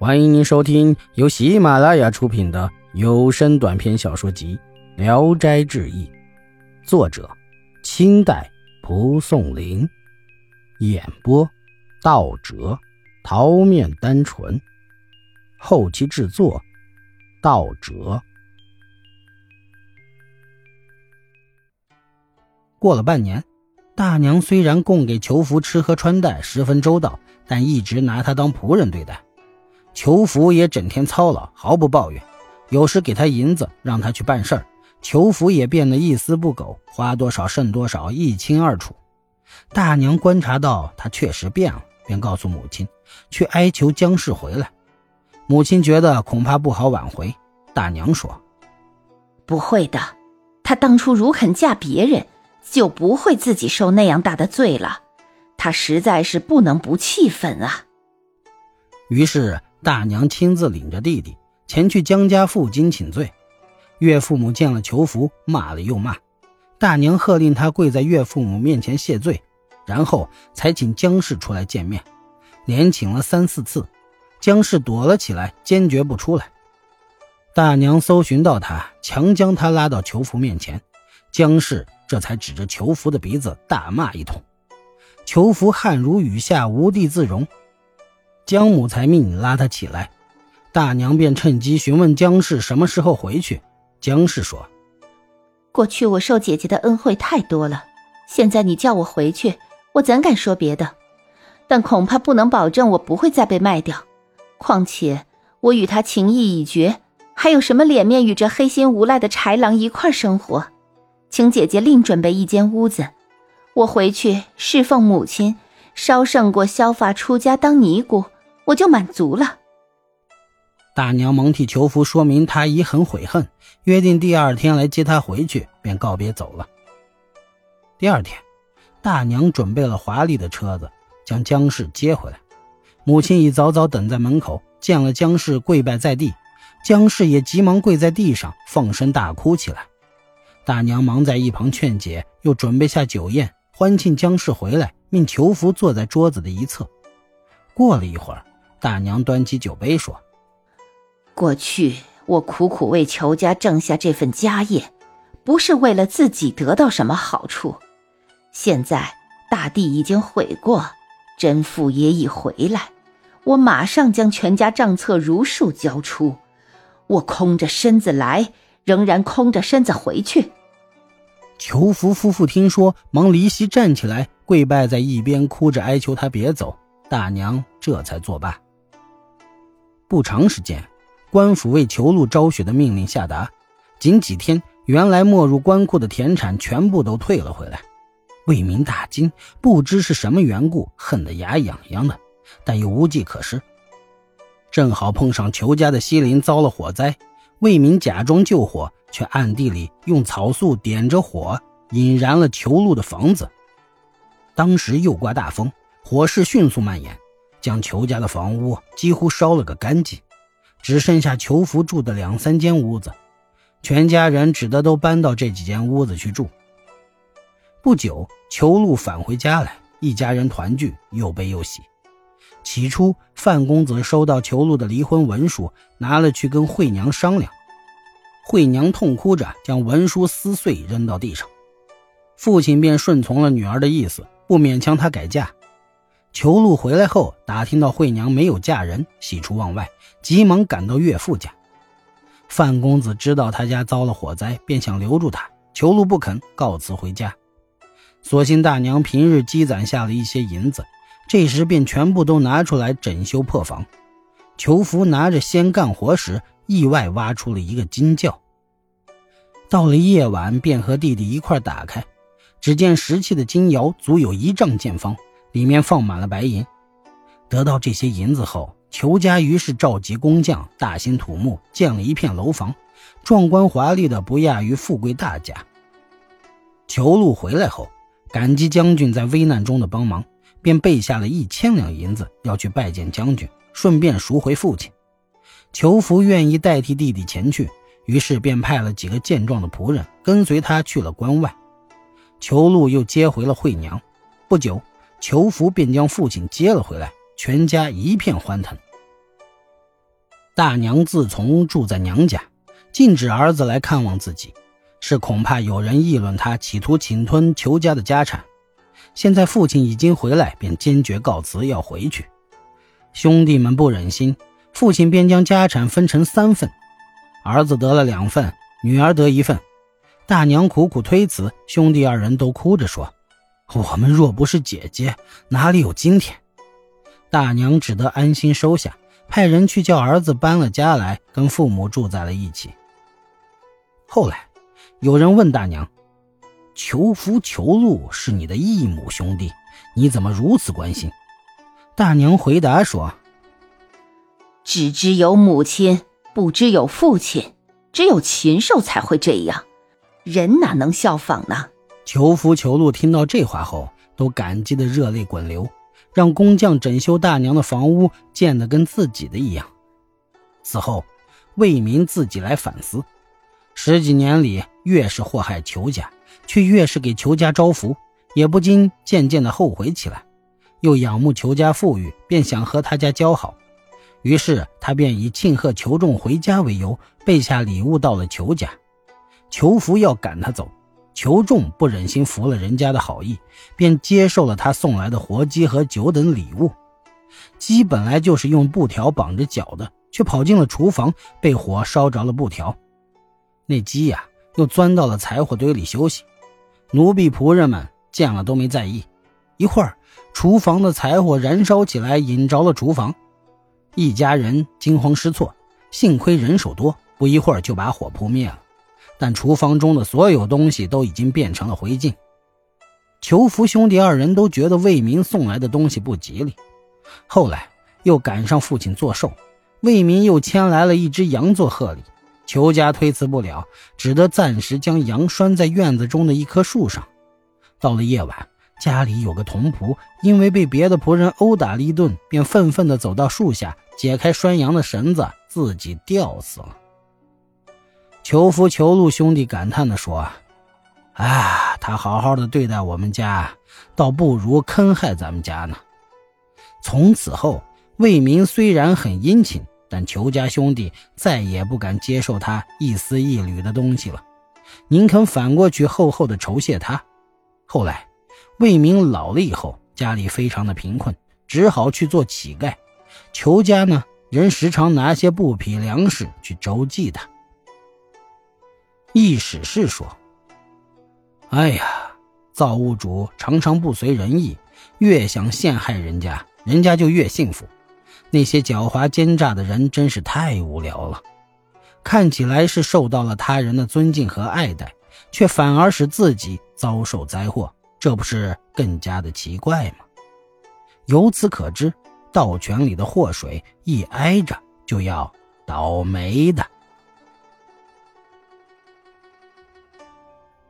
欢迎您收听由喜马拉雅出品的有声短篇小说集《聊斋志异》，作者：清代蒲松龄，演播：道哲、桃面单纯，后期制作：道哲。过了半年，大娘虽然供给裘福吃喝穿戴十分周到，但一直拿他当仆人对待。裘福也整天操劳，毫不抱怨。有时给他银子，让他去办事儿，裘福也变得一丝不苟，花多少剩多少，一清二楚。大娘观察到他确实变了，便告诉母亲去哀求姜氏回来。母亲觉得恐怕不好挽回。大娘说：“不会的，他当初如肯嫁别人，就不会自己受那样大的罪了。他实在是不能不气愤啊。”于是。大娘亲自领着弟弟前去江家负荆请罪，岳父母见了裘福，骂了又骂。大娘喝令他跪在岳父母面前谢罪，然后才请江氏出来见面，连请了三四次，江氏躲了起来，坚决不出来。大娘搜寻到他，强将他拉到裘福面前，江氏这才指着裘福的鼻子大骂一通，裘福汗如雨下，无地自容。姜母才命拉他起来，大娘便趁机询问姜氏什么时候回去。姜氏说：“过去我受姐姐的恩惠太多了，现在你叫我回去，我怎敢说别的？但恐怕不能保证我不会再被卖掉。况且我与他情谊已绝，还有什么脸面与这黑心无赖的豺狼一块生活？请姐姐另准备一间屋子，我回去侍奉母亲，稍胜过削发出家当尼姑。”我就满足了。大娘忙替裘福说明他已很悔恨，约定第二天来接他回去，便告别走了。第二天，大娘准备了华丽的车子，将姜氏接回来。母亲已早早等在门口，见了姜氏，跪拜在地。姜氏也急忙跪在地上，放声大哭起来。大娘忙在一旁劝解，又准备下酒宴，欢庆姜氏回来，命裘福坐在桌子的一侧。过了一会儿。大娘端起酒杯说：“过去我苦苦为裘家挣下这份家业，不是为了自己得到什么好处。现在大地已经悔过，真父也已回来，我马上将全家账册如数交出。我空着身子来，仍然空着身子回去。”裘福夫妇听说，忙离席站起来，跪拜在一边，哭着哀求他别走。大娘这才作罢。不长时间，官府为裘禄昭雪的命令下达，仅几天，原来没入官库的田产全部都退了回来。魏明大惊，不知是什么缘故，恨得牙痒痒的，但又无计可施。正好碰上裘家的西林遭了火灾，魏明假装救火，却暗地里用草素点着火，引燃了裘禄的房子。当时又刮大风，火势迅速蔓延。将裘家的房屋几乎烧了个干净，只剩下裘福住的两三间屋子，全家人只得都搬到这几间屋子去住。不久，裘禄返回家来，一家人团聚，又悲又喜。起初，范公子收到裘禄的离婚文书，拿了去跟惠娘商量，惠娘痛哭着将文书撕碎扔到地上，父亲便顺从了女儿的意思，不勉强她改嫁。裘禄回来后，打听到惠娘没有嫁人，喜出望外，急忙赶到岳父家。范公子知道他家遭了火灾，便想留住他，裘禄不肯，告辞回家。所幸大娘平日积攒下了一些银子，这时便全部都拿出来整修破房。裘福拿着先干活时，意外挖出了一个金窖。到了夜晚，便和弟弟一块打开，只见石砌的金窑足有一丈见方。里面放满了白银，得到这些银子后，裘家于是召集工匠，大兴土木，建了一片楼房，壮观华丽的不亚于富贵大家。裘禄回来后，感激将军在危难中的帮忙，便备下了一千两银子，要去拜见将军，顺便赎回父亲。裘福愿意代替弟弟前去，于是便派了几个健壮的仆人跟随他去了关外。裘禄又接回了惠娘，不久。裘福便将父亲接了回来，全家一片欢腾。大娘自从住在娘家，禁止儿子来看望自己，是恐怕有人议论他企图侵吞裘家的家产。现在父亲已经回来，便坚决告辞要回去。兄弟们不忍心，父亲便将家产分成三份，儿子得了两份，女儿得一份。大娘苦苦推辞，兄弟二人都哭着说：“我们若不是姐姐，哪里有今天？”大娘只得安心收下。派人去叫儿子搬了家来，跟父母住在了一起。后来，有人问大娘：“求福、求禄是你的异母兄弟，你怎么如此关心？”大娘回答说：“只知有母亲，不知有父亲，只有禽兽才会这样，人哪能效仿呢？”裘福、裘禄听到这话后，都感激的热泪滚流。让工匠整修大娘的房屋，建得跟自己的一样。此后，魏民自己来反思，十几年里越是祸害裘家，却越是给裘家招福，也不禁渐渐的后悔起来。又仰慕裘家富裕，便想和他家交好。于是他便以庆贺裘仲回家为由，备下礼物到了裘家。裘福要赶他走。裘仲不忍心服了人家的好意，便接受了他送来的活鸡和酒等礼物。鸡本来就是用布条绑着脚的，却跑进了厨房，被火烧着了布条。那鸡呀，又钻到了柴火堆里休息。奴婢仆人们见了都没在意。一会儿，厨房的柴火燃烧起来，引着了厨房。一家人惊慌失措，幸亏人手多，不一会儿就把火扑灭了。但厨房中的所有东西都已经变成了灰烬。裘福兄弟二人都觉得魏民送来的东西不吉利。后来又赶上父亲做寿，魏民又牵来了一只羊做贺礼。裘家推辞不了，只得暂时将羊拴在院子中的一棵树上。到了夜晚，家里有个童仆，因为被别的仆人殴打了一顿，便愤愤地走到树下，解开拴羊的绳子，自己吊死了。裘福、裘禄兄弟感叹地说：“啊，他好好的对待我们家，倒不如坑害咱们家呢。”从此后，魏明虽然很殷勤，但裘家兄弟再也不敢接受他一丝一缕的东西了，宁肯反过去厚厚的酬谢他。后来，魏明老了以后，家里非常的贫困，只好去做乞丐。裘家呢，人时常拿些布匹、粮食去周济他。易史是说：“哎呀，造物主常常不随人意，越想陷害人家，人家就越幸福。那些狡猾奸诈的人真是太无聊了。看起来是受到了他人的尊敬和爱戴，却反而使自己遭受灾祸，这不是更加的奇怪吗？由此可知，道泉里的祸水一挨着就要倒霉的。”